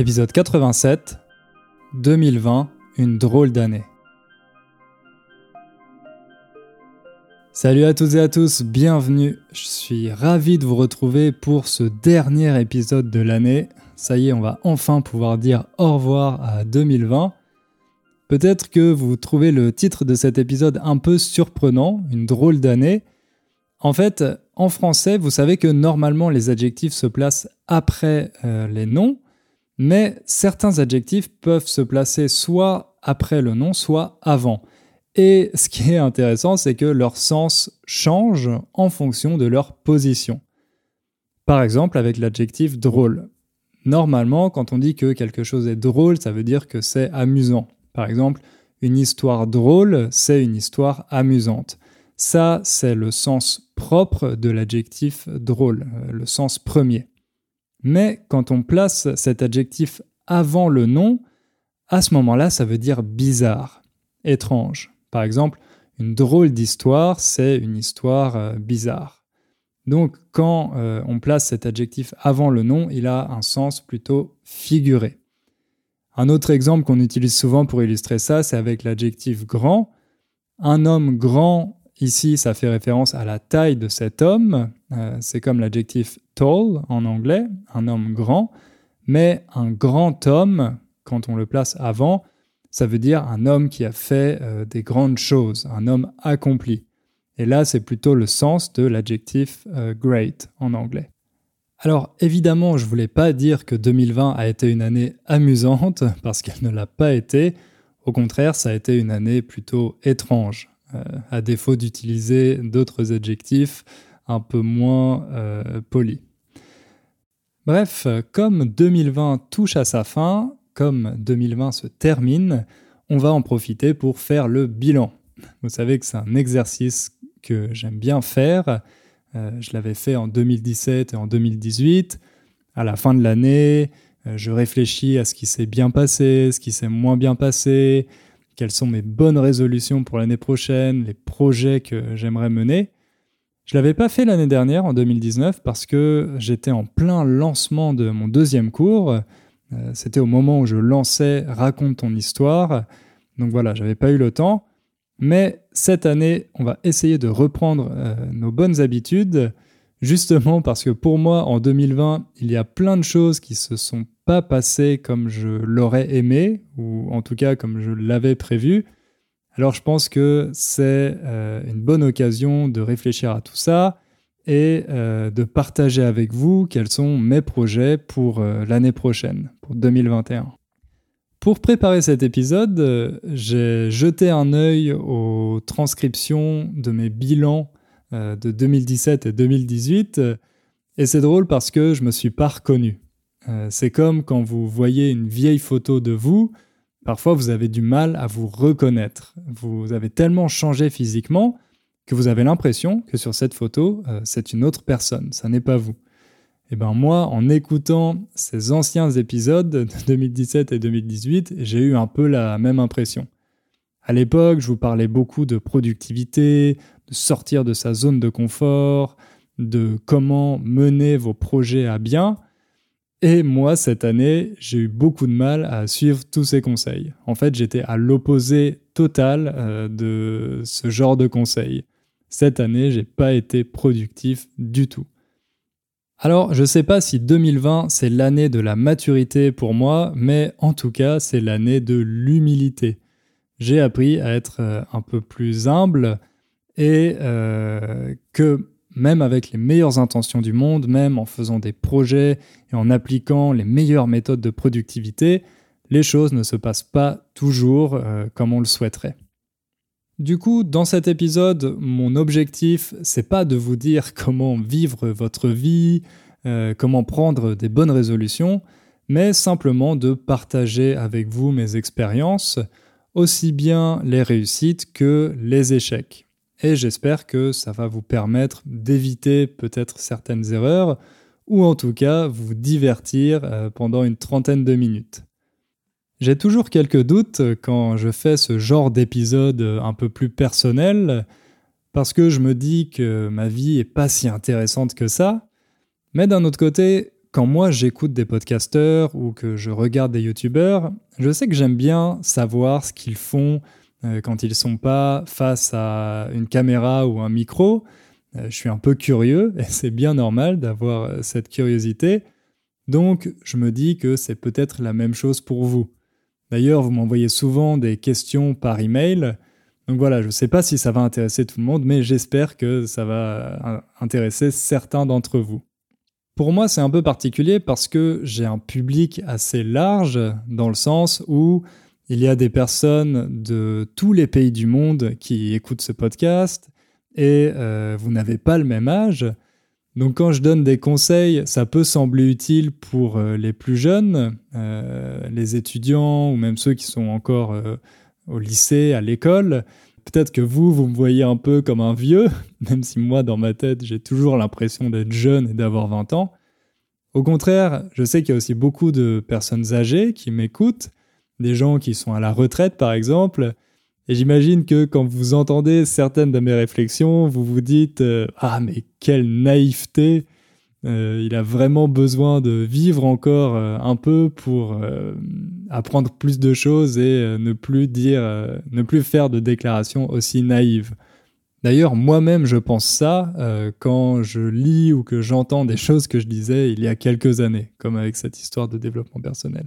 Épisode 87 2020, une drôle d'année. Salut à toutes et à tous, bienvenue. Je suis ravi de vous retrouver pour ce dernier épisode de l'année. Ça y est, on va enfin pouvoir dire au revoir à 2020. Peut-être que vous trouvez le titre de cet épisode un peu surprenant, une drôle d'année. En fait, en français, vous savez que normalement les adjectifs se placent après euh, les noms. Mais certains adjectifs peuvent se placer soit après le nom, soit avant. Et ce qui est intéressant, c'est que leur sens change en fonction de leur position. Par exemple, avec l'adjectif drôle. Normalement, quand on dit que quelque chose est drôle, ça veut dire que c'est amusant. Par exemple, une histoire drôle, c'est une histoire amusante. Ça, c'est le sens propre de l'adjectif drôle, euh, le sens premier. Mais quand on place cet adjectif avant le nom, à ce moment-là, ça veut dire bizarre, étrange. Par exemple, une drôle d'histoire, c'est une histoire euh, bizarre. Donc quand euh, on place cet adjectif avant le nom, il a un sens plutôt figuré. Un autre exemple qu'on utilise souvent pour illustrer ça, c'est avec l'adjectif grand. Un homme grand Ici, ça fait référence à la taille de cet homme. Euh, c'est comme l'adjectif tall en anglais, un homme grand. Mais un grand homme, quand on le place avant, ça veut dire un homme qui a fait euh, des grandes choses, un homme accompli. Et là, c'est plutôt le sens de l'adjectif euh, great en anglais. Alors évidemment, je ne voulais pas dire que 2020 a été une année amusante, parce qu'elle ne l'a pas été. Au contraire, ça a été une année plutôt étrange. Euh, à défaut d'utiliser d'autres adjectifs un peu moins euh, polis. Bref, comme 2020 touche à sa fin, comme 2020 se termine, on va en profiter pour faire le bilan. Vous savez que c'est un exercice que j'aime bien faire. Euh, je l'avais fait en 2017 et en 2018. À la fin de l'année, je réfléchis à ce qui s'est bien passé, ce qui s'est moins bien passé, quelles sont mes bonnes résolutions pour l'année prochaine, les projets que j'aimerais mener. Je l'avais pas fait l'année dernière, en 2019, parce que j'étais en plein lancement de mon deuxième cours. Euh, c'était au moment où je lançais Raconte ton histoire. Donc voilà, j'avais pas eu le temps. Mais cette année, on va essayer de reprendre euh, nos bonnes habitudes, justement parce que pour moi, en 2020, il y a plein de choses qui se sont pas passé comme je l'aurais aimé, ou en tout cas comme je l'avais prévu, alors je pense que c'est euh, une bonne occasion de réfléchir à tout ça et euh, de partager avec vous quels sont mes projets pour euh, l'année prochaine, pour 2021. Pour préparer cet épisode, j'ai jeté un œil aux transcriptions de mes bilans de 2017 et 2018, et c'est drôle parce que je me suis pas reconnu. Euh, c'est comme quand vous voyez une vieille photo de vous, parfois vous avez du mal à vous reconnaître. Vous avez tellement changé physiquement que vous avez l'impression que sur cette photo, euh, c'est une autre personne, ça n'est pas vous. Et eh ben moi, en écoutant ces anciens épisodes de 2017 et 2018, j'ai eu un peu la même impression. À l'époque, je vous parlais beaucoup de productivité, de sortir de sa zone de confort, de comment mener vos projets à bien. Et moi, cette année, j'ai eu beaucoup de mal à suivre tous ces conseils. En fait, j'étais à l'opposé total euh, de ce genre de conseils. Cette année, j'ai pas été productif du tout. Alors, je sais pas si 2020 c'est l'année de la maturité pour moi, mais en tout cas, c'est l'année de l'humilité. J'ai appris à être euh, un peu plus humble et euh, que même avec les meilleures intentions du monde, même en faisant des projets et en appliquant les meilleures méthodes de productivité, les choses ne se passent pas toujours euh, comme on le souhaiterait. Du coup, dans cet épisode, mon objectif, c'est pas de vous dire comment vivre votre vie, euh, comment prendre des bonnes résolutions, mais simplement de partager avec vous mes expériences, aussi bien les réussites que les échecs et j'espère que ça va vous permettre d'éviter peut-être certaines erreurs ou en tout cas vous divertir euh, pendant une trentaine de minutes. J'ai toujours quelques doutes quand je fais ce genre d'épisode un peu plus personnel parce que je me dis que ma vie est pas si intéressante que ça, mais d'un autre côté, quand moi j'écoute des podcasteurs ou que je regarde des youtubeurs, je sais que j'aime bien savoir ce qu'ils font quand ils sont pas face à une caméra ou un micro. Euh, je suis un peu curieux et c'est bien normal d'avoir euh, cette curiosité. Donc je me dis que c'est peut-être la même chose pour vous. D'ailleurs, vous m'envoyez souvent des questions par email. Donc voilà, je ne sais pas si ça va intéresser tout le monde, mais j'espère que ça va intéresser certains d'entre vous. Pour moi, c'est un peu particulier parce que j'ai un public assez large dans le sens où il y a des personnes de tous les pays du monde qui écoutent ce podcast et euh, vous n'avez pas le même âge. Donc quand je donne des conseils, ça peut sembler utile pour euh, les plus jeunes, euh, les étudiants ou même ceux qui sont encore au lycée, à l'école. Peut-être que vous, vous me voyez un peu comme un vieux, même si moi, dans ma tête, j'ai toujours l'impression d'être jeune et d'avoir 20 ans. Au contraire, je sais qu'il y a aussi beaucoup de personnes âgées qui m'écoutent, des gens qui sont à la retraite par exemple, et j'imagine que quand vous entendez certaines de mes réflexions, vous vous dites euh, Ah mais quelle naïveté euh, Il a vraiment besoin de vivre encore euh, un peu pour apprendre plus de choses et ne plus dire, ne plus faire de déclarations aussi naïves. D'ailleurs, moi-même, je pense ça quand je lis ou que j'entends des choses que je disais il y a quelques années, comme avec cette histoire de développement personnel.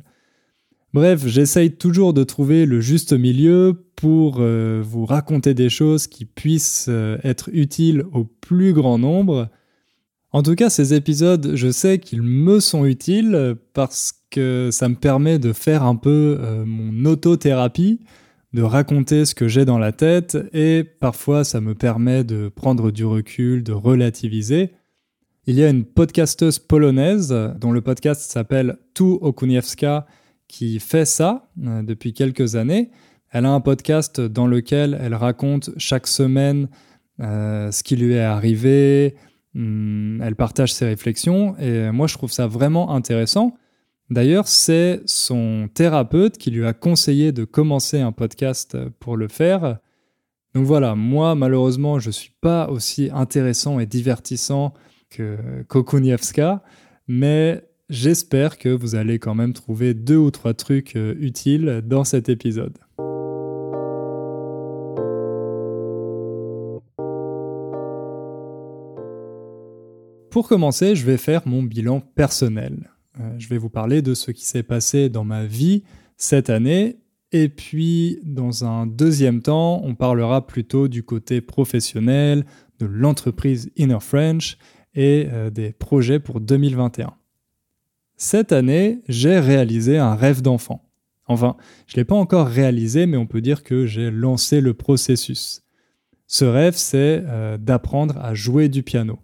Bref, j'essaye toujours de trouver le juste milieu pour vous raconter des choses qui puissent être utiles au plus grand nombre. En tout cas, ces épisodes, je sais qu'ils me sont utiles parce que ça me permet de faire un peu euh, mon autothérapie, de raconter ce que j'ai dans la tête, et parfois ça me permet de prendre du recul, de relativiser. Il y a une podcasteuse polonaise dont le podcast s'appelle Tu Okuniewska qui fait ça euh, depuis quelques années. Elle a un podcast dans lequel elle raconte chaque semaine euh, ce qui lui est arrivé, hmm, elle partage ses réflexions et moi je trouve ça vraiment intéressant D'ailleurs, c'est son thérapeute qui lui a conseillé de commencer un podcast pour le faire. Donc voilà, moi malheureusement, je ne suis pas aussi intéressant et divertissant que Kokunievska, mais j'espère que vous allez quand même trouver deux ou trois trucs euh, utiles dans cet épisode. Pour commencer, je vais faire mon bilan personnel. Euh, je vais vous parler de ce qui s'est passé dans ma vie cette année. Et puis, dans un deuxième temps, on parlera plutôt du côté professionnel, de l'entreprise Inner French et euh, des projets pour 2021. Cette année, j'ai réalisé un rêve d'enfant. Enfin, je ne l'ai pas encore réalisé, mais on peut dire que j'ai lancé le processus. Ce rêve, c'est euh, d'apprendre à jouer du piano.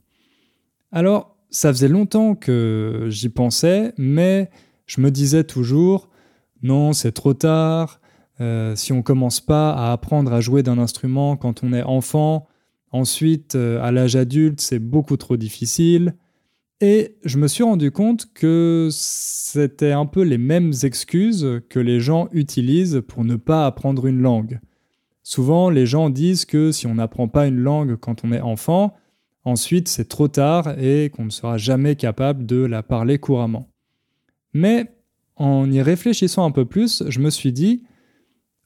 Alors, ça faisait longtemps que j'y pensais, mais je me disais toujours, non, c'est trop tard. Euh, si on commence pas à apprendre à jouer d'un instrument quand on est enfant, ensuite euh, à l'âge adulte, c'est beaucoup trop difficile. Et je me suis rendu compte que c'était un peu les mêmes excuses que les gens utilisent pour ne pas apprendre une langue. Souvent, les gens disent que si on n'apprend pas une langue quand on est enfant, ensuite c'est trop tard et qu'on ne sera jamais capable de la parler couramment. Mais en y réfléchissant un peu plus, je me suis dit,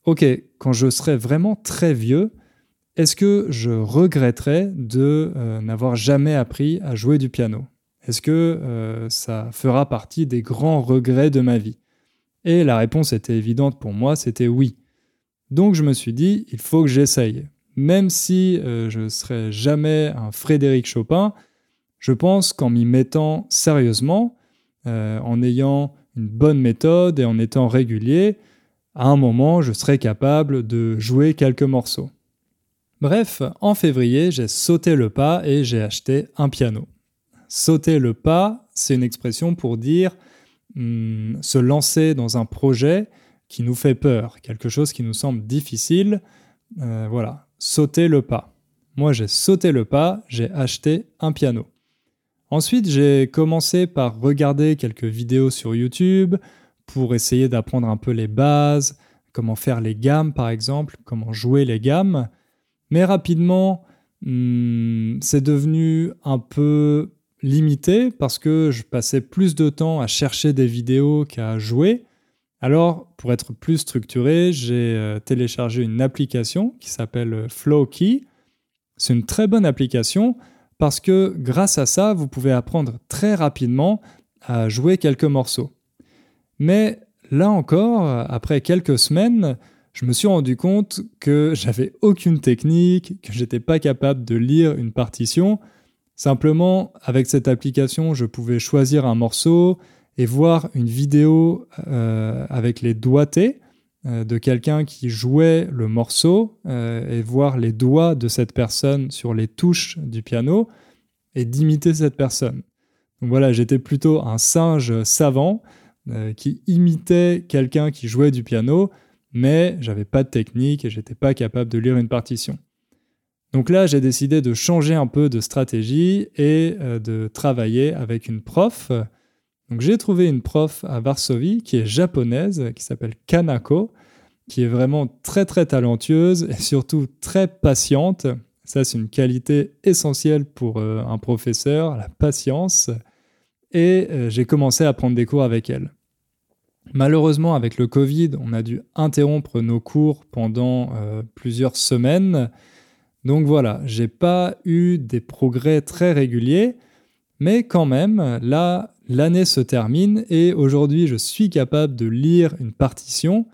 ok, quand je serai vraiment très vieux, est-ce que je regretterai de euh, n'avoir jamais appris à jouer du piano? Est-ce que euh, ça fera partie des grands regrets de ma vie? Et la réponse était évidente pour moi, c'était oui. Donc je me suis dit, il faut que j'essaye même si euh, je ne serai jamais un Frédéric Chopin, je pense qu'en m'y mettant sérieusement, euh, en ayant une bonne méthode et en étant régulier, à un moment, je serai capable de jouer quelques morceaux. Bref, en février, j'ai sauté le pas et j'ai acheté un piano. Sauter le pas, c'est une expression pour dire hmm, se lancer dans un projet qui nous fait peur, quelque chose qui nous semble difficile. Euh, voilà, sauter le pas. Moi, j'ai sauté le pas, j'ai acheté un piano. Ensuite, j'ai commencé par regarder quelques vidéos sur YouTube pour essayer d'apprendre un peu les bases, comment faire les gammes par exemple, comment jouer les gammes. Mais rapidement, hmm, c'est devenu un peu limité parce que je passais plus de temps à chercher des vidéos qu'à jouer. Alors, pour être plus structuré, j'ai euh, téléchargé une application qui s'appelle Flowkey. C'est une très bonne application parce que grâce à ça, vous pouvez apprendre très rapidement à jouer quelques morceaux. Mais là encore, après quelques semaines, je me suis rendu compte que j'avais aucune technique, que j'étais pas capable de lire une partition. Simplement, avec cette application, je pouvais choisir un morceau et voir une vidéo euh, avec les doigtés euh, de quelqu'un qui jouait le morceau euh, et voir les doigts de cette personne sur les touches du piano et d'imiter cette personne. Donc voilà, j'étais plutôt un singe savant qui imitait quelqu'un qui jouait du piano mais j'avais pas de technique et j'étais pas capable de lire une partition. Donc là, j'ai décidé de changer un peu de stratégie et euh, de travailler avec une prof. Donc j'ai trouvé une prof à Varsovie qui est japonaise, qui s'appelle Kanako, qui est vraiment très très talentueuse et surtout très patiente. Ça, c'est une qualité essentielle pour euh, un professeur, la patience. Et euh, j'ai commencé à prendre des cours avec elle. Malheureusement, avec le Covid, on a dû interrompre nos cours pendant plusieurs semaines. Donc voilà, j'ai pas eu des progrès très réguliers, mais quand même, là, l'année se termine et aujourd'hui, je suis capable de lire une partition,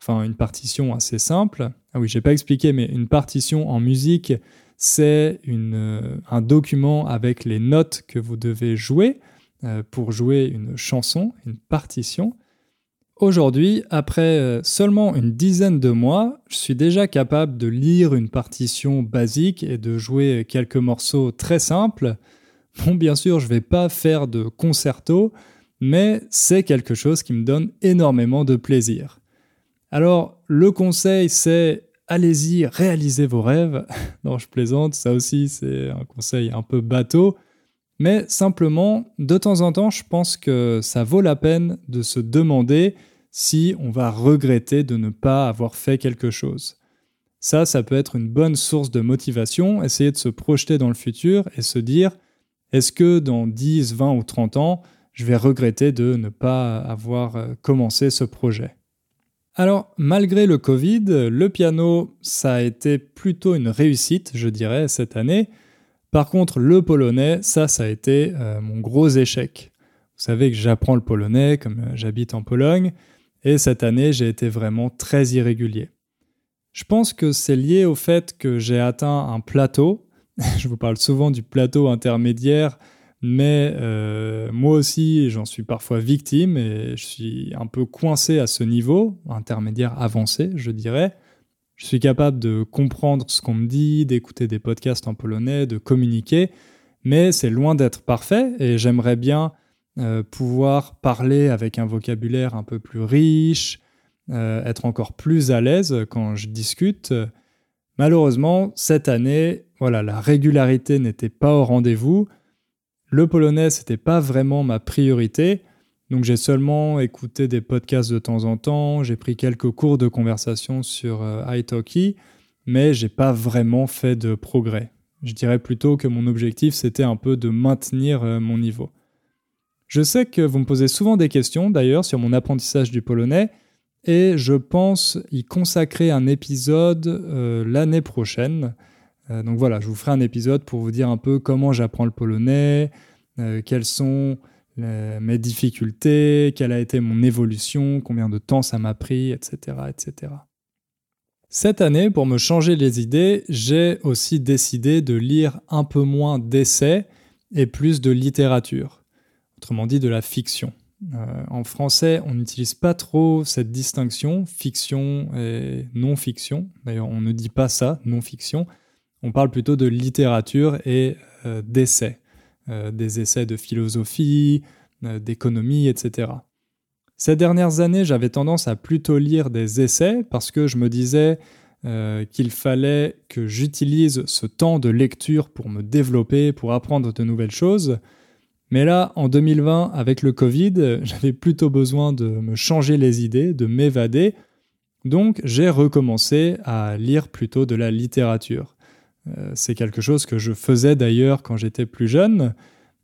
enfin une partition assez simple. Ah oui, j'ai pas expliqué, mais une partition en musique, c'est euh, un document avec les notes que vous devez jouer euh, pour jouer une chanson, une partition. Aujourd'hui, après euh, seulement une dizaine de mois, je suis déjà capable de lire une partition basique et de jouer quelques morceaux très simples. Bon, bien sûr, je ne vais pas faire de concerto, mais c'est quelque chose qui me donne énormément de plaisir. Alors, le conseil, c'est allez-y, réalisez vos rêves. non, je plaisante, ça aussi, c'est un conseil un peu bateau. Mais simplement, de temps en temps, je pense que ça vaut la peine de se demander si on va regretter de ne pas avoir fait quelque chose. Ça, ça peut être une bonne source de motivation, essayer de se projeter dans le futur et se dire, est-ce que dans 10, 20 ou 30 ans, je vais regretter de ne pas avoir euh, commencé ce projet? Alors, malgré le Covid, le piano, ça a été plutôt une réussite, je dirais, cette année. Par contre, le polonais, ça, ça a été euh, mon gros échec. Vous savez que j'apprends le polonais, comme euh, j'habite en Pologne, et cette année, j'ai été vraiment très irrégulier. Je pense que c'est lié au fait que j'ai atteint un plateau. je vous parle souvent du plateau intermédiaire, mais euh, moi aussi, j'en suis parfois victime et je suis un peu coincé à ce niveau, intermédiaire avancé, je dirais. Je suis capable de comprendre ce qu'on me dit, d'écouter des podcasts en polonais, de communiquer, mais c'est loin d'être parfait et j'aimerais bien euh, pouvoir parler avec un vocabulaire un peu plus riche, euh, être encore plus à l'aise quand je discute. Malheureusement, cette année, voilà, la régularité n'était pas au rendez-vous. Le polonais, n'était pas vraiment ma priorité. Donc j'ai seulement écouté des podcasts de temps en temps, j'ai pris quelques cours de conversation sur euh, italki, mais j'ai pas vraiment fait de progrès. Je dirais plutôt que mon objectif c'était un peu de maintenir mon niveau. Je sais que vous me posez souvent des questions d'ailleurs sur mon apprentissage du polonais et je pense y consacrer un épisode euh, l'année prochaine. Euh, donc voilà, je vous ferai un épisode pour vous dire un peu comment j'apprends le polonais, euh, quelles sont mes difficultés, quelle a été mon évolution, combien de temps ça m'a pris, etc., etc. Cette année, pour me changer les idées, j'ai aussi décidé de lire un peu moins d'essais et plus de littérature autrement dit de la fiction. Euh, en français, on n'utilise pas trop cette distinction, fiction et non-fiction. D'ailleurs, on ne dit pas ça, non-fiction. On parle plutôt de littérature et euh, d'essais. Euh, des essais de philosophie, d'économie, etc. Ces dernières années, j'avais tendance à plutôt lire des essais parce que je me disais qu'il fallait que j'utilise ce temps de lecture pour me développer, pour apprendre de nouvelles choses. Mais là, en 2020, avec le Covid, j'avais plutôt besoin de me changer les idées, de m'évader. Donc j'ai recommencé à lire plutôt de la littérature. Euh, c'est quelque chose que je faisais d'ailleurs quand j'étais plus jeune.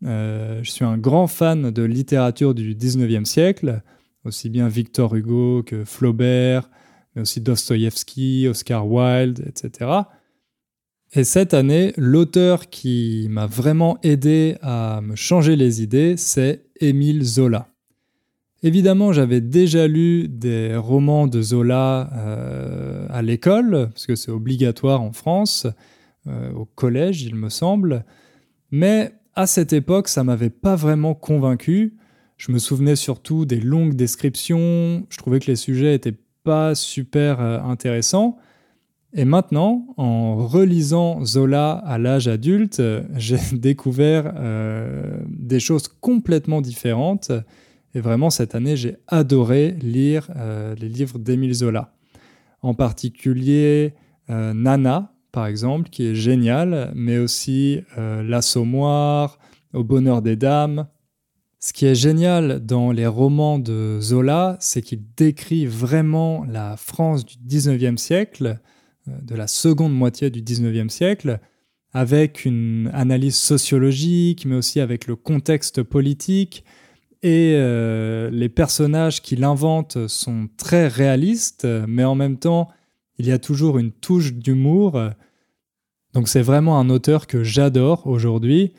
je suis un grand fan de littérature du 19e siècle, aussi bien Victor Hugo que Flaubert, mais aussi Dostoïevski, Oscar Wilde, etc. Et cette année, l'auteur qui m'a vraiment aidé à me changer les idées, c'est Émile Zola. Évidemment, j'avais déjà lu des romans de Zola euh, à l'école, parce que c'est obligatoire en France, euh, au collège, il me semble. Mais à cette époque, ça m'avait pas vraiment convaincu. Je me souvenais surtout des longues descriptions, je trouvais que les sujets étaient pas super euh, intéressants. Et maintenant, en relisant Zola à l'âge adulte, j'ai découvert euh, des choses complètement différentes. Et vraiment, cette année, j'ai adoré lire euh, les livres d'Émile Zola. En particulier Nana, par exemple, qui est génial, mais aussi L'Assommoir, Au bonheur des dames, ce qui est génial dans les romans de Zola, c'est qu'il décrit vraiment la France du 19e siècle, euh, de la seconde moitié du 19e siècle, avec une analyse sociologique, mais aussi avec le contexte politique. Et euh, les personnages qu'il invente sont très réalistes, mais en même temps, il y a toujours une touche d'humour. Donc c'est vraiment un auteur que j'adore aujourd'hui.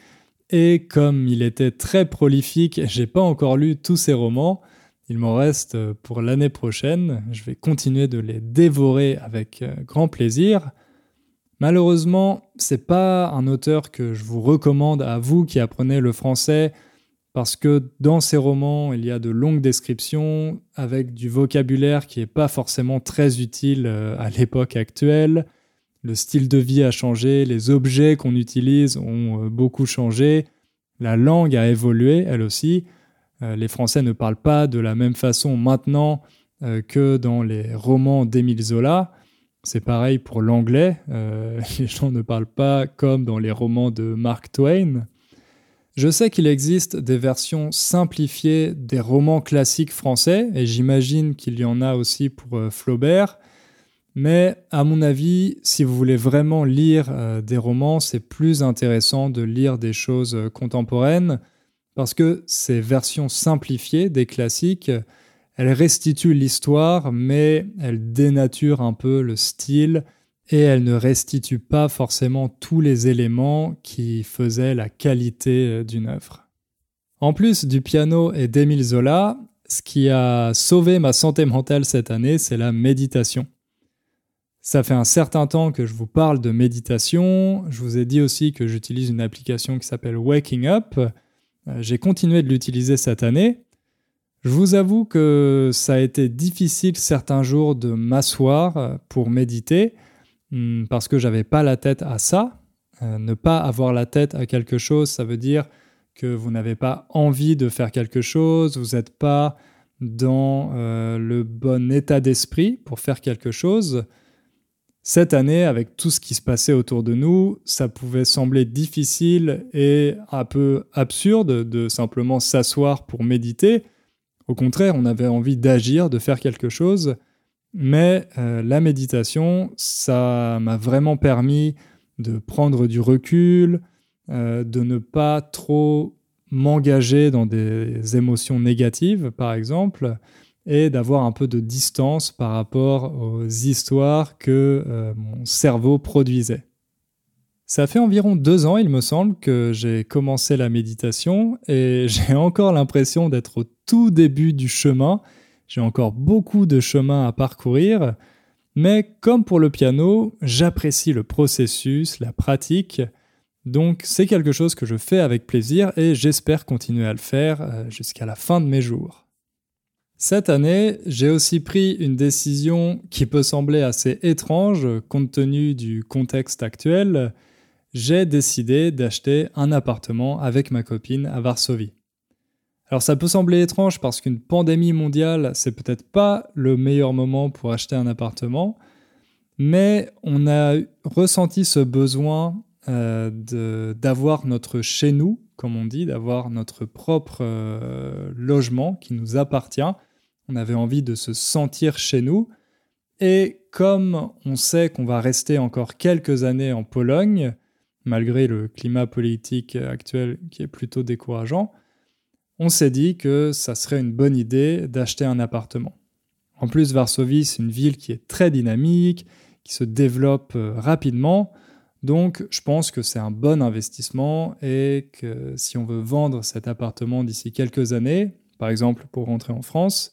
Et comme il était très prolifique, j'ai pas encore lu tous ses romans. Il m'en reste euh, pour l'année prochaine. Je vais continuer de les dévorer avec euh, grand plaisir. Malheureusement, c'est pas un auteur que je vous recommande à vous qui apprenez le français parce que dans ses romans, il y a de longues descriptions avec du vocabulaire qui n'est pas forcément très utile euh, à l'époque actuelle le style de vie a changé, les objets qu'on utilise ont beaucoup changé, la langue a évolué elle aussi. Euh, les Français ne parlent pas de la même façon maintenant euh, que dans les romans d'Émile Zola. C'est pareil pour l'anglais. les gens ne parlent pas comme dans les romans de Mark Twain. Je sais qu'il existe des versions simplifiées des romans classiques français, et j'imagine qu'il y en a aussi pour Flaubert. Mais à mon avis, si vous voulez vraiment lire euh, des romans, c'est plus intéressant de lire des choses euh, contemporaines parce que ces versions simplifiées des classiques, elles restituent l'histoire, mais elles dénaturent un peu le style et elles ne restituent pas forcément tous les éléments qui faisaient la qualité euh, d'une œuvre. En plus du piano et d'Émile Zola, ce qui a sauvé ma santé mentale cette année, c'est la méditation. Ça fait un certain temps que je vous parle de méditation. Je vous ai dit aussi que j'utilise une application qui s'appelle Waking Up. Euh, j'ai continué de l'utiliser cette année. Je vous avoue que ça a été difficile certains jours de m'asseoir euh, pour méditer hmm, parce que j'avais pas la tête à ça. Euh, ne pas avoir la tête à quelque chose, ça veut dire que vous n'avez pas envie de faire quelque chose, vous n'êtes pas dans le bon état d'esprit pour faire quelque chose. Cette année, avec tout ce qui se passait autour de nous, ça pouvait sembler difficile et un peu absurde de simplement s'asseoir pour méditer. Au contraire, on avait envie d'agir, de faire quelque chose. Mais euh, la méditation, ça m'a vraiment permis de prendre du recul, euh, de ne pas trop m'engager dans des émotions négatives, par exemple, et d'avoir un peu de distance par rapport aux histoires que euh, mon cerveau produisait. Ça fait environ deux ans, il me semble, que j'ai commencé la méditation et j'ai encore l'impression d'être au tout début du chemin. J'ai encore beaucoup de chemin à parcourir, mais comme pour le piano, j'apprécie le processus, la pratique, donc c'est quelque chose que je fais avec plaisir et j'espère continuer à le faire euh, jusqu'à la fin de mes jours. Cette année, j'ai aussi pris une décision qui peut sembler assez étrange compte tenu du contexte actuel. J'ai décidé d'acheter un appartement avec ma copine à Varsovie. Alors ça peut sembler étrange parce qu'une pandémie mondiale, c'est peut-être pas le meilleur moment pour acheter un appartement, mais on a ressenti ce besoin euh, d'avoir notre chez nous, comme on dit, d'avoir notre propre euh, logement qui nous appartient on avait envie de se sentir chez nous. Et comme on sait qu'on va rester encore quelques années en Pologne, malgré le climat politique actuel qui est plutôt décourageant, on s'est dit que ça serait une bonne idée d'acheter un appartement. En plus, Varsovie, c'est une ville qui est très dynamique, qui se développe euh, rapidement, donc je pense que c'est un bon investissement et que si on veut vendre cet appartement d'ici quelques années, par exemple pour rentrer en France,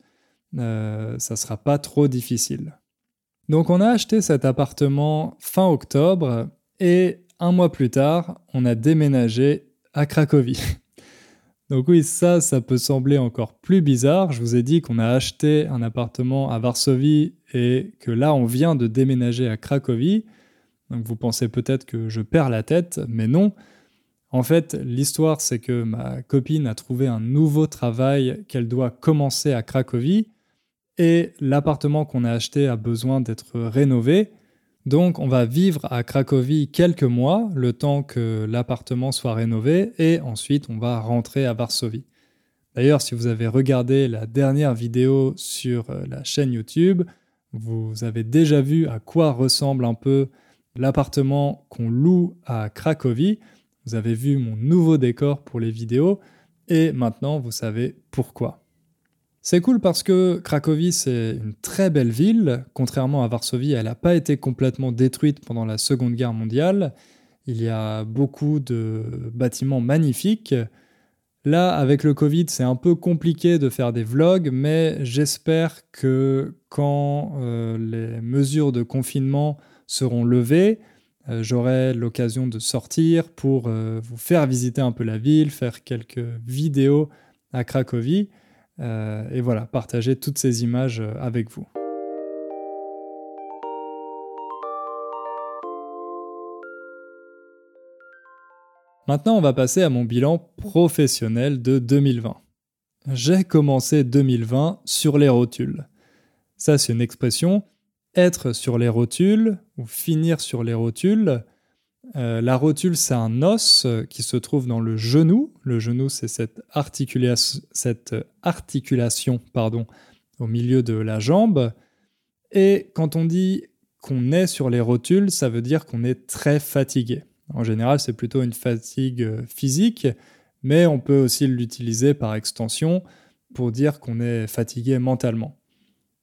euh, ça sera pas trop difficile. Donc on a acheté cet appartement fin octobre et un mois plus tard, on a déménagé à Cracovie. Donc oui, ça, ça peut sembler encore plus bizarre. Je vous ai dit qu'on a acheté un appartement à Varsovie et que là, on vient de déménager à Cracovie. Donc vous pensez peut-être que je perds la tête, mais non. En fait, l'histoire, c'est que ma copine a trouvé un nouveau travail qu'elle doit commencer à Cracovie et l'appartement qu'on a acheté a besoin d'être rénové. Donc on va vivre à Cracovie quelques mois, le temps que l'appartement soit rénové, et ensuite on va rentrer à Varsovie. D'ailleurs, si vous avez regardé la dernière vidéo sur euh, la chaîne YouTube, vous avez déjà vu à quoi ressemble un peu l'appartement qu'on loue à Cracovie. Vous avez vu mon nouveau décor pour les vidéos, et maintenant vous savez pourquoi. C'est cool parce que Cracovie, c'est une très belle ville. Contrairement à Varsovie, elle n'a pas été complètement détruite pendant la Seconde Guerre mondiale. Il y a beaucoup de bâtiments magnifiques. Là, avec le Covid, c'est un peu compliqué de faire des vlogs, mais j'espère que quand euh, les mesures de confinement seront levées, euh, j'aurai l'occasion de sortir pour euh, vous faire visiter un peu la ville, faire quelques vidéos à Cracovie. Euh, et voilà, partager toutes ces images euh, avec vous. Maintenant, on va passer à mon bilan professionnel de 2020. J'ai commencé 2020 sur les rotules. Ça, c'est une expression. Être sur les rotules ou finir sur les rotules, euh, la rotule, c'est un os euh, qui se trouve dans le genou. Le genou, c'est cette, articulation pardon, au milieu de la jambe. Et quand on dit qu'on est sur les rotules, ça veut dire qu'on est très fatigué. En général, c'est plutôt une fatigue euh, physique, mais on peut aussi l'utiliser par extension pour dire qu'on est fatigué mentalement.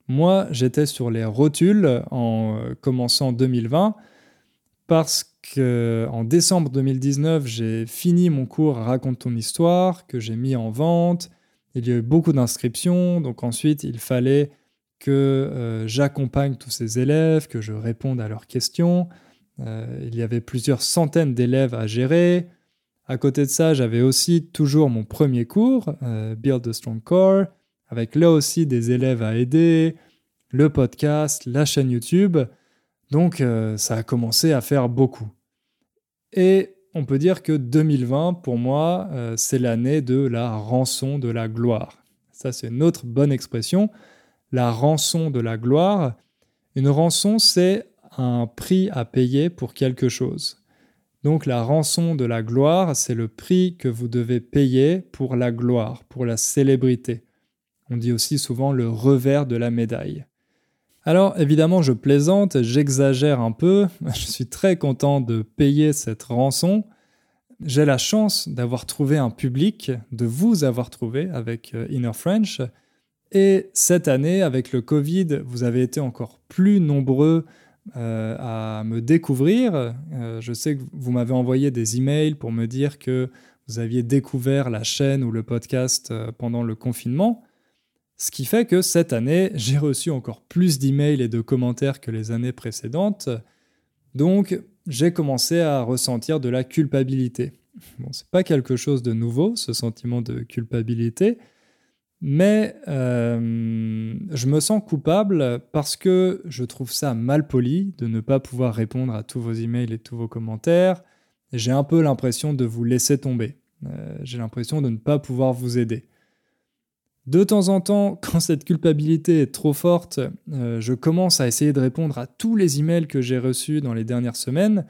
Moi, j'étais sur les rotules en commençant 2020 parce qu'en décembre 2019, j'ai fini mon cours Raconte ton histoire, que j'ai mis en vente. Il y a eu beaucoup d'inscriptions, donc ensuite il fallait que euh, j'accompagne tous ces élèves, que je réponde à leurs questions. Euh, il y avait plusieurs centaines d'élèves à gérer. À côté de ça, j'avais aussi toujours mon premier cours, euh, Build a Strong Core, avec là aussi des élèves à aider, le podcast, la chaîne YouTube. Donc euh, ça a commencé à faire beaucoup. Et on peut dire que 2020, pour moi, euh, c'est l'année de la rançon de la gloire. Ça, c'est une autre bonne expression. La rançon de la gloire. Une rançon, c'est un prix à payer pour quelque chose. Donc la rançon de la gloire, c'est le prix que vous devez payer pour la gloire, pour la célébrité. On dit aussi souvent le revers de la médaille. Alors évidemment, je plaisante, j'exagère un peu, je suis très content de payer cette rançon. J'ai la chance d'avoir trouvé un public, de vous avoir trouvé avec euh, Inner French. Et cette année, avec le Covid, vous avez été encore plus nombreux euh, à me découvrir. Euh, je sais que vous m'avez envoyé des emails pour me dire que vous aviez découvert la chaîne ou le podcast pendant le confinement. Ce qui fait que cette année, j'ai reçu encore plus d'emails et de commentaires que les années précédentes. Donc, j'ai commencé à ressentir de la culpabilité. Bon, c'est pas quelque chose de nouveau, ce sentiment de culpabilité, mais euh, je me sens coupable parce que je trouve ça mal poli de ne pas pouvoir répondre à tous vos emails et tous vos commentaires. J'ai un peu l'impression de vous laisser tomber. Euh, j'ai l'impression de ne pas pouvoir vous aider. De temps en temps, quand cette culpabilité est trop forte, euh, je commence à essayer de répondre à tous les emails que j'ai reçus dans les dernières semaines.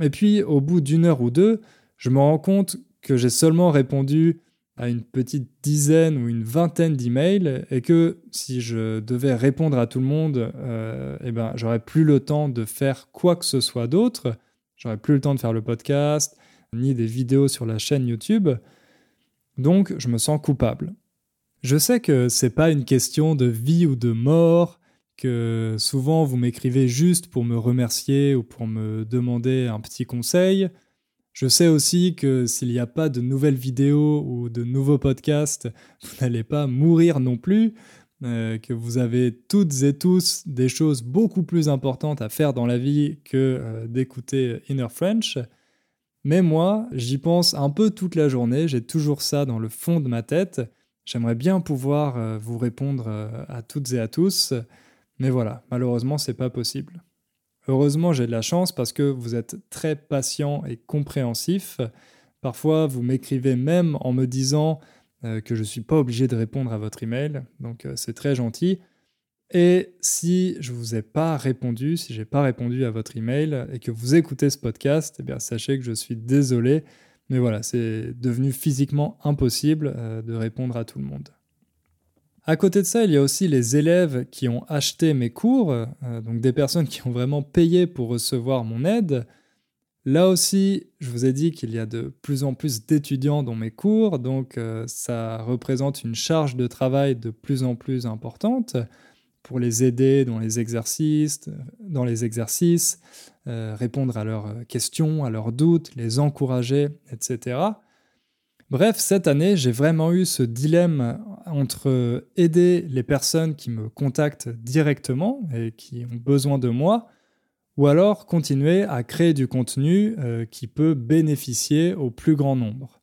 Et puis, au bout d'une heure ou deux, je me rends compte que j'ai seulement répondu à une petite dizaine ou une vingtaine d'emails et que si je devais répondre à tout le monde, euh, eh ben, j'aurais plus le temps de faire quoi que ce soit d'autre. j'aurais plus le temps de faire le podcast, ni des vidéos sur la chaîne YouTube. Donc, je me sens coupable. Je sais que c'est pas une question de vie ou de mort, que souvent vous m'écrivez juste pour me remercier ou pour me demander un petit conseil. Je sais aussi que s'il n'y a pas de nouvelles vidéos ou de nouveaux podcasts, vous n'allez pas mourir non plus, euh, que vous avez toutes et tous des choses beaucoup plus importantes à faire dans la vie que euh, d'écouter Inner French. Mais moi, j'y pense un peu toute la journée, j'ai toujours ça dans le fond de ma tête. J'aimerais bien pouvoir euh, vous répondre à toutes et à tous, mais voilà, malheureusement, c'est pas possible. Heureusement, j'ai de la chance parce que vous êtes très patient et compréhensif. Parfois, vous m'écrivez même en me disant euh, que je ne suis pas obligé de répondre à votre email. Donc euh, c'est très gentil. Et si je ne vous ai pas répondu, si j'ai pas répondu à votre email et que vous écoutez ce podcast, eh bien sachez que je suis désolé. Mais voilà, c'est devenu physiquement impossible euh, de répondre à tout le monde. À côté de ça, il y a aussi les élèves qui ont acheté mes cours, donc des personnes qui ont vraiment payé pour recevoir mon aide. Là aussi, je vous ai dit qu'il y a de plus en plus d'étudiants dans mes cours, donc euh, ça représente une charge de travail de plus en plus importante pour les aider dans les exercices, euh, répondre à leurs questions, à leurs doutes, les encourager, etc. Bref, cette année, j'ai vraiment eu ce dilemme entre aider les personnes qui me contactent directement et qui ont besoin de moi, ou alors continuer à créer du contenu euh, qui peut bénéficier au plus grand nombre.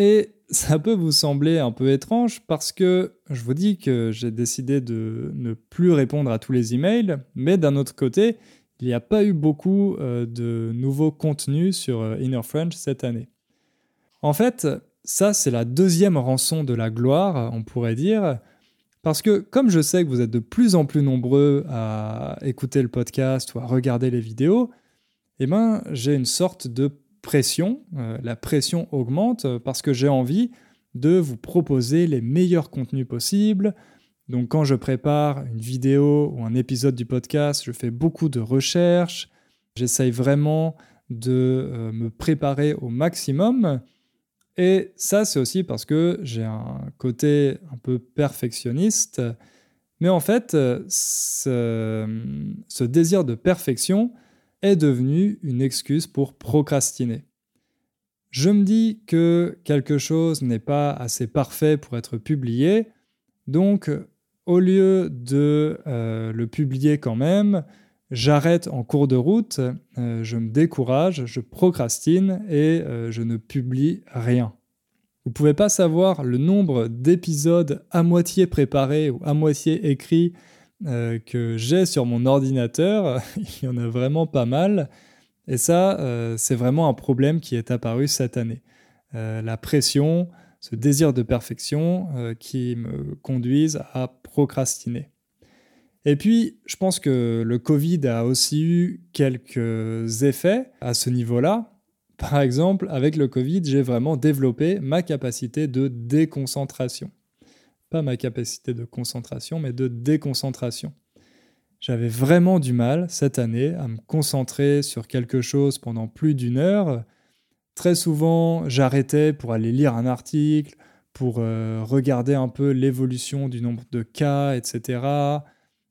Et ça peut vous sembler un peu étrange parce que je vous dis que j'ai décidé de ne plus répondre à tous les emails, mais d'un autre côté, il n'y a pas eu beaucoup euh, de nouveaux contenus sur euh, Inner French cette année. En fait, ça c'est la deuxième rançon de la gloire, on pourrait dire, parce que comme je sais que vous êtes de plus en plus nombreux à écouter le podcast ou à regarder les vidéos, eh ben, j'ai une sorte de pression. Euh, la pression augmente parce que j'ai envie de vous proposer les meilleurs contenus possibles. Donc quand je prépare une vidéo ou un épisode du podcast, je fais beaucoup de recherches. J'essaye vraiment de euh, me préparer au maximum. Et ça, c'est aussi parce que j'ai un côté un peu perfectionniste. Mais en fait, ce, désir de perfection est devenu une excuse pour procrastiner. Je me dis que quelque chose n'est pas assez parfait pour être publié, donc au lieu de euh, le publier quand même, j'arrête en cours de route, euh, je me décourage, je procrastine et euh, je ne publie rien. Vous pouvez pas savoir le nombre d'épisodes à moitié préparés ou à moitié écrits euh, que j'ai sur mon ordinateur. Il y en a vraiment pas mal. Et ça, c'est vraiment un problème qui est apparu cette année. la pression, ce désir de perfection qui me conduisent à procrastiner. Et puis, je pense que le Covid a aussi eu quelques effets à ce niveau-là. Par exemple, avec le Covid, j'ai vraiment développé ma capacité de déconcentration. Pas ma capacité de concentration, mais de déconcentration. J'avais vraiment du mal cette année à me concentrer sur quelque chose pendant plus d'une heure. Très souvent, j'arrêtais pour aller lire un article, pour euh, regarder un peu l'évolution du nombre de cas, etc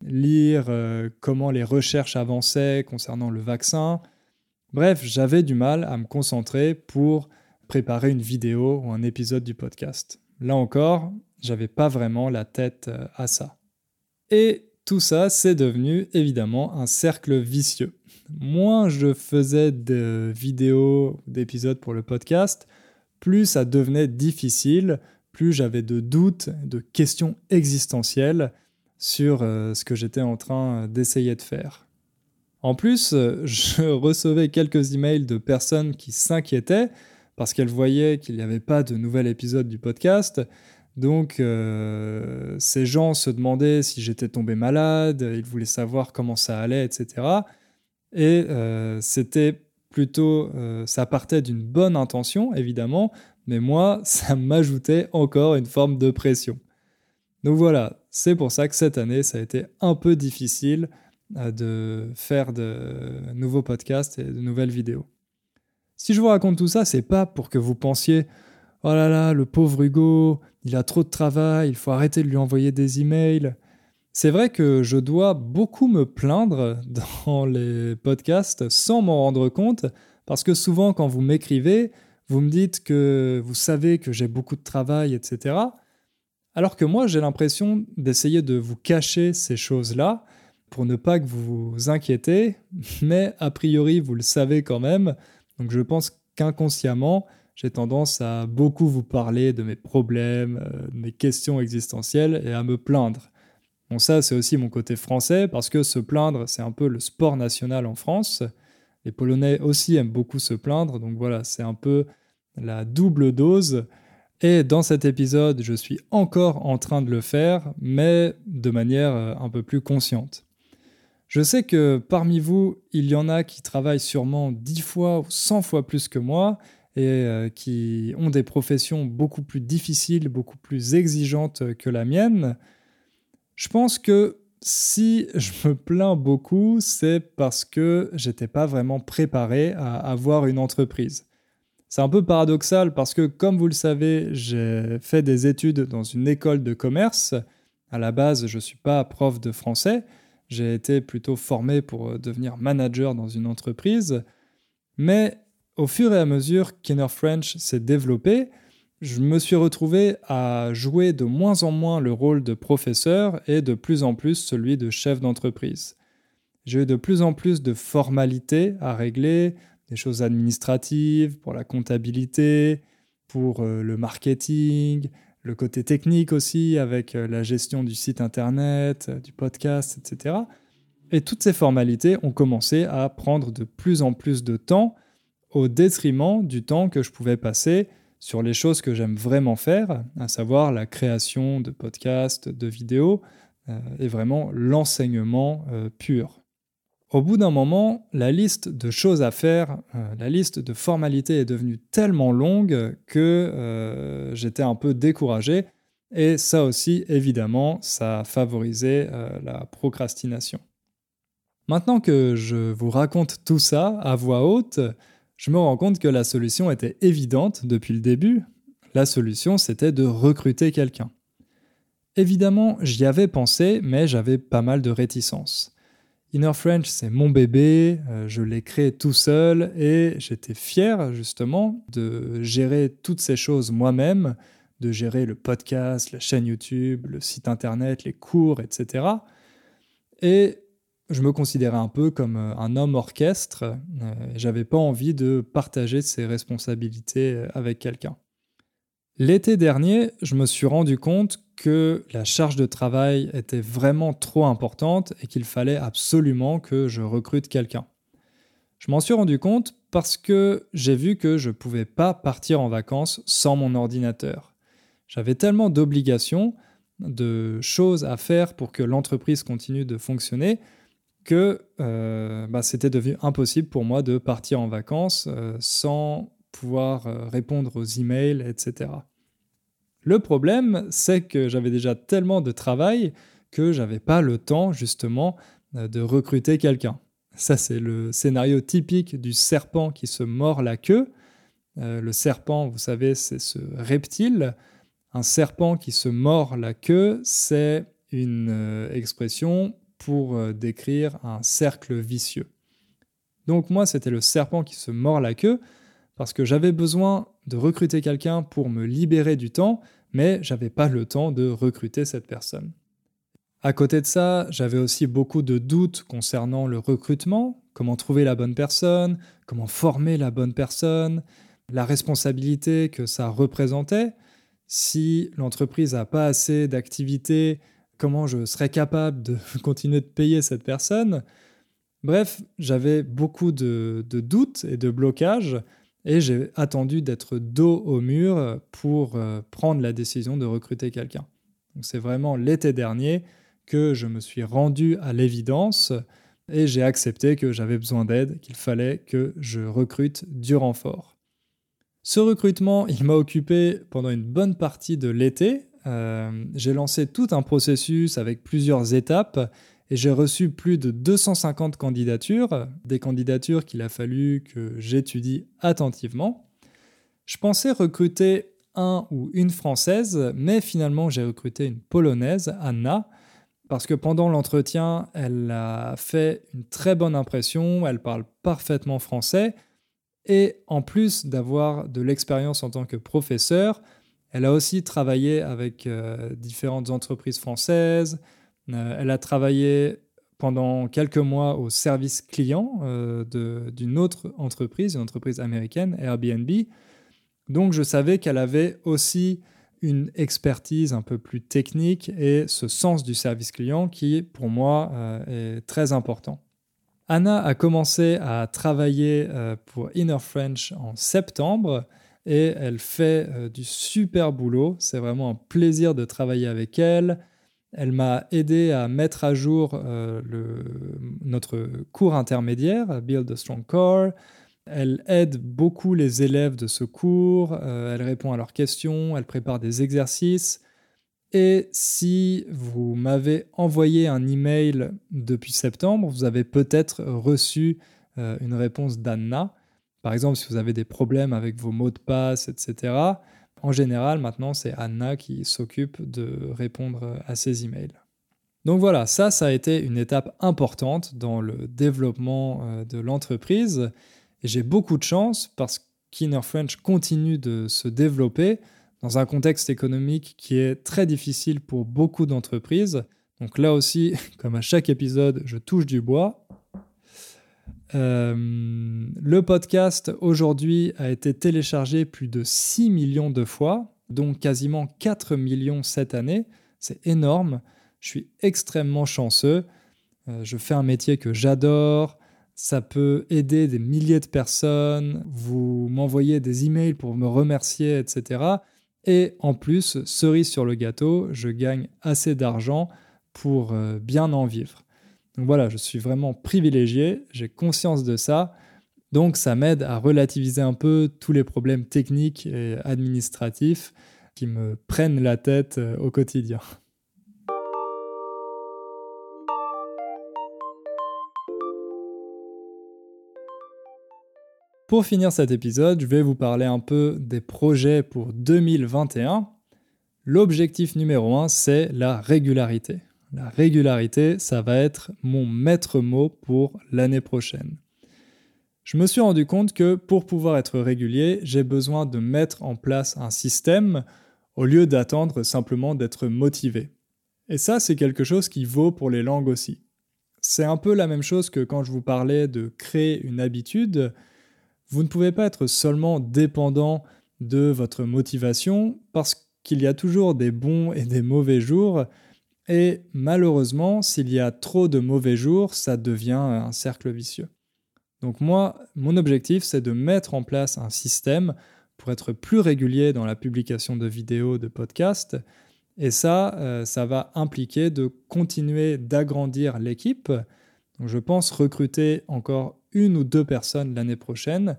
lire euh, comment les recherches avançaient concernant le vaccin. Bref, j'avais du mal à me concentrer pour préparer une vidéo ou un épisode du podcast. Là encore, j'avais pas vraiment la tête euh, à ça. Et tout ça, c'est devenu évidemment un cercle vicieux. Moins je faisais de vidéos, d'épisodes pour le podcast, plus ça devenait difficile, plus j'avais de doutes, de questions existentielles sur euh, ce que j'étais en train d'essayer de faire. En plus, euh, je recevais quelques emails de personnes qui s'inquiétaient parce qu'elles voyaient qu'il n'y avait pas de nouvel épisode du podcast. Donc, euh, ces gens se demandaient si j'étais tombé malade, ils voulaient savoir comment ça allait, etc. Et c'était plutôt, ça partait d'une bonne intention, évidemment, mais moi, ça m'ajoutait encore une forme de pression. Donc voilà, c'est pour ça que cette année, ça a été un peu difficile de faire de nouveaux podcasts et de nouvelles vidéos. Si je vous raconte tout ça, c'est pas pour que vous pensiez Oh là là, le pauvre Hugo, il a trop de travail, il faut arrêter de lui envoyer des emails. C'est vrai que je dois beaucoup me plaindre dans les podcasts sans m'en rendre compte, parce que souvent quand vous m'écrivez, vous me dites que vous savez que j'ai beaucoup de travail, etc. Alors que moi, j'ai l'impression d'essayer de vous cacher ces choses-là pour ne pas que vous vous inquiétez, mais a priori, vous le savez quand même. Donc je pense qu'inconsciemment, j'ai tendance à beaucoup vous parler de mes problèmes, euh, mes questions existentielles et à me plaindre. Bon, ça, c'est aussi mon côté français, parce que se plaindre, c'est un peu le sport national en France. Les Polonais aussi aiment beaucoup se plaindre, donc voilà, c'est un peu la double dose. Et dans cet épisode, je suis encore en train de le faire, mais de manière euh, un peu plus consciente. Je sais que parmi vous, il y en a qui travaillent sûrement 10 fois ou 100 fois plus que moi et euh, qui ont des professions beaucoup plus difficiles, beaucoup plus exigeantes que la mienne. Je pense que si je me plains beaucoup, c'est parce que j'étais pas vraiment préparé à avoir une entreprise. C'est un peu paradoxal parce que, comme vous le savez, j'ai fait des études dans une école de commerce. À la base, je ne suis pas prof de français. J'ai été plutôt formé pour devenir manager dans une entreprise. Mais au fur et à mesure qu'Inner French s'est développé, je me suis retrouvé à jouer de moins en moins le rôle de professeur et de plus en plus celui de chef d'entreprise. J'ai eu de plus en plus de formalités à régler, des choses administratives, pour la comptabilité, pour euh, le marketing, le côté technique aussi avec euh, la gestion du site internet, euh, du podcast, etc. Et toutes ces formalités ont commencé à prendre de plus en plus de temps au détriment du temps que je pouvais passer sur les choses que j'aime vraiment faire, à savoir la création de podcasts, de vidéos, euh, et vraiment l'enseignement euh, pur. Au bout d'un moment, la liste de choses à faire, euh, la liste de formalités est devenue tellement longue que j'étais un peu découragé, et ça aussi, évidemment, ça a favorisé la procrastination. Maintenant que je vous raconte tout ça à voix haute, je me rends compte que la solution était évidente depuis le début. La solution, c'était de recruter quelqu'un. Évidemment, j'y avais pensé, mais j'avais pas mal de réticences. Inner French, c'est mon bébé, euh, je l'ai créé tout seul et j'étais fier justement de gérer toutes ces choses moi-même, de gérer le podcast, la chaîne YouTube, le site internet, les cours, etc. Et je me considérais un peu comme euh, un homme orchestre. Euh, j'avais pas envie de partager ces responsabilités euh, avec quelqu'un. L'été dernier, je me suis rendu compte que la charge de travail était vraiment trop importante et qu'il fallait absolument que je recrute quelqu'un. Je m'en suis rendu compte parce que j'ai vu que je ne pouvais pas partir en vacances sans mon ordinateur. J'avais tellement d'obligations, de choses à faire pour que l'entreprise continue de fonctionner que euh, bah, c'était devenu impossible pour moi de partir en vacances euh, sans pouvoir euh, répondre aux emails, etc. Le problème, c'est que j'avais déjà tellement de travail que j'avais pas le temps justement de recruter quelqu'un. Ça, c'est le scénario typique du serpent qui se mord la queue. le serpent, vous savez, c'est ce reptile. Un serpent qui se mord la queue, c'est une expression pour euh, décrire un cercle vicieux. Donc moi, c'était le serpent qui se mord la queue, parce que j'avais besoin de recruter quelqu'un pour me libérer du temps, mais j'avais pas le temps de recruter cette personne. À côté de ça, j'avais aussi beaucoup de doutes concernant le recrutement, comment trouver la bonne personne, comment former la bonne personne, la responsabilité que ça représentait. Si l'entreprise n'a pas assez d'activités comment je serais capable de continuer de payer cette personne. Bref, j'avais beaucoup de, doutes et de blocages et j'ai attendu d'être dos au mur pour euh, prendre la décision de recruter quelqu'un. c'est vraiment l'été dernier que je me suis rendu à l'évidence et j'ai accepté que j'avais besoin d'aide, qu'il fallait que je recrute du renfort. Ce recrutement, il m'a occupé pendant une bonne partie de l'été euh, j'ai lancé tout un processus avec plusieurs étapes et j'ai reçu plus de 250 candidatures, des candidatures qu'il a fallu que j'étudie attentivement. Je pensais recruter un ou une française, mais finalement j'ai recruté une polonaise, Anna, parce que pendant l'entretien, elle a fait une très bonne impression, elle parle parfaitement français, et en plus d'avoir de l'expérience en tant que professeur, elle a aussi travaillé avec euh, différentes entreprises françaises, euh, elle a travaillé pendant quelques mois au service client euh, d'une autre entreprise, une entreprise américaine, Airbnb. Donc je savais qu'elle avait aussi une expertise un peu plus technique et ce sens du service client qui, pour moi, est très important. Anna a commencé à travailler pour Inner French en septembre et elle fait du super boulot. C'est vraiment un plaisir de travailler avec elle. Elle m'a aidé à mettre à jour euh, notre cours intermédiaire, Build a Strong Core. Elle aide beaucoup les élèves de ce cours, euh, elle répond à leurs questions, elle prépare des exercices. Et si vous m'avez envoyé un email depuis septembre, vous avez peut-être reçu euh, une réponse d'Anna. Par exemple, si vous avez des problèmes avec vos mots de passe, etc., en général, maintenant, c'est Anna qui s'occupe de répondre à ces emails. Donc voilà, ça, ça a été une étape importante dans le développement euh, de l'entreprise. Et j'ai beaucoup de chance parce qu'Inner French continue de se développer dans un contexte économique qui est très difficile pour beaucoup d'entreprises. Donc là aussi, comme à chaque épisode, je touche du bois. Euh, le podcast aujourd'hui a été téléchargé plus de 6 millions de fois, dont quasiment 4 millions cette année. C'est énorme. Je suis extrêmement chanceux. Euh, je fais un métier que j'adore. Ça peut aider des milliers de personnes. Vous m'envoyez des emails pour me remercier, etc. Et en plus, cerise sur le gâteau, je gagne assez d'argent pour euh, bien en vivre. Donc voilà, je suis vraiment privilégié, j'ai conscience de ça. Donc ça m'aide à relativiser un peu tous les problèmes techniques et administratifs qui me prennent la tête euh, au quotidien. Pour finir cet épisode, je vais vous parler un peu des projets pour 2021. L'objectif numéro un, c'est la régularité. La régularité, ça va être mon maître mot pour l'année prochaine. Je me suis rendu compte que pour pouvoir être régulier, j'ai besoin de mettre en place un système au lieu d'attendre simplement d'être motivé. Et ça, c'est quelque chose qui vaut pour les langues aussi. C'est un peu la même chose que quand je vous parlais de créer une habitude. Vous ne pouvez pas être seulement dépendant de votre motivation parce qu'il y a toujours des bons et des mauvais jours et malheureusement, s'il y a trop de mauvais jours, ça devient un cercle vicieux. Donc moi, mon objectif, c'est de mettre en place un système pour être plus régulier dans la publication de vidéos, de podcasts. Et ça, euh, ça va impliquer de continuer d'agrandir l'équipe. Donc je pense recruter encore une ou deux personnes l'année prochaine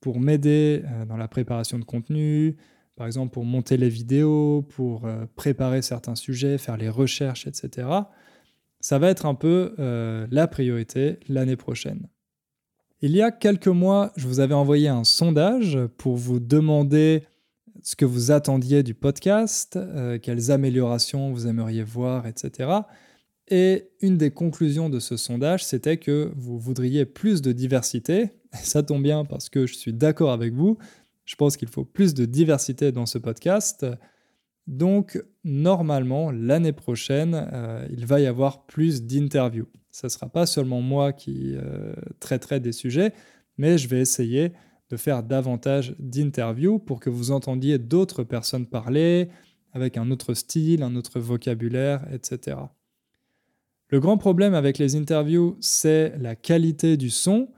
pour m'aider euh, dans la préparation de contenu, par exemple pour monter les vidéos, pour euh, préparer certains sujets, faire les recherches, etc. Ça va être un peu euh, la priorité l'année prochaine. Il y a quelques mois, je vous avais envoyé un sondage pour vous demander ce que vous attendiez du podcast, euh, quelles améliorations vous aimeriez voir, etc. Et une des conclusions de ce sondage, c'était que vous voudriez plus de diversité. ça tombe bien parce que je suis d'accord avec vous. Je pense qu'il faut plus de diversité dans ce podcast. Donc, normalement, l'année prochaine, euh, il va y avoir plus d'interviews. Ce ne sera pas seulement moi qui euh, traiterai des sujets, mais je vais essayer de faire davantage d'interviews pour que vous entendiez d'autres personnes parler avec un autre style, un autre vocabulaire, etc. Le grand problème avec les interviews, c'est la qualité du son.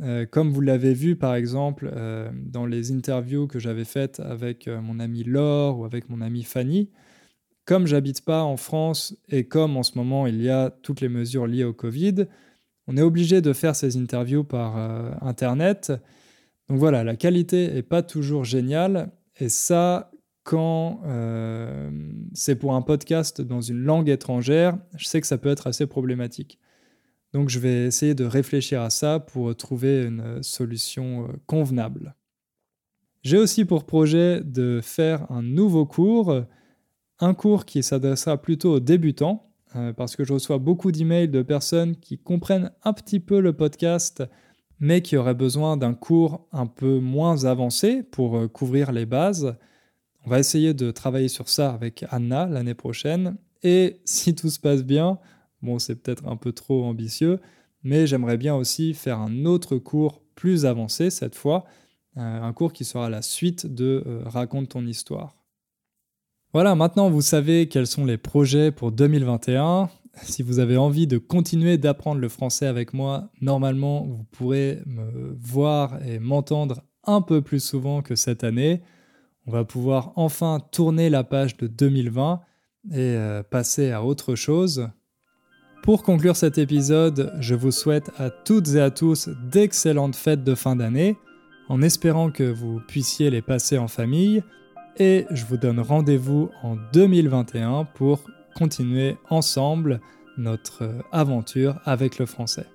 Euh, comme vous l'avez vu par exemple euh, dans les interviews que j'avais faites avec euh, mon ami Laure ou avec mon ami Fanny, comme j'habite pas en France et comme en ce moment il y a toutes les mesures liées au Covid, on est obligé de faire ces interviews par Internet. Donc voilà, la qualité n'est pas toujours géniale et ça, quand c'est pour un podcast dans une langue étrangère, je sais que ça peut être assez problématique. Donc je vais essayer de réfléchir à ça pour trouver une solution euh, convenable. J'ai aussi pour projet de faire un nouveau cours, un cours qui s'adressera plutôt aux débutants, euh, parce que je reçois beaucoup d'emails de personnes qui comprennent un petit peu le podcast, mais qui auraient besoin d'un cours un peu moins avancé pour euh, couvrir les bases. On va essayer de travailler sur ça avec Anna l'année prochaine. Et si tout se passe bien, bon, c'est peut-être un peu trop ambitieux, mais j'aimerais bien aussi faire un autre cours plus avancé cette fois, euh, un cours qui sera la suite de Raconte ton histoire. Voilà, maintenant vous savez quels sont les projets pour 2021. Si vous avez envie de continuer d'apprendre le français avec moi, normalement vous pourrez me voir et m'entendre un peu plus souvent que cette année. On va pouvoir enfin tourner la page de 2020 et euh, passer à autre chose. Pour conclure cet épisode, je vous souhaite à toutes et à tous d'excellentes fêtes de fin d'année, en espérant que vous puissiez les passer en famille et je vous donne rendez-vous en 2021 pour continuer ensemble notre aventure avec le français.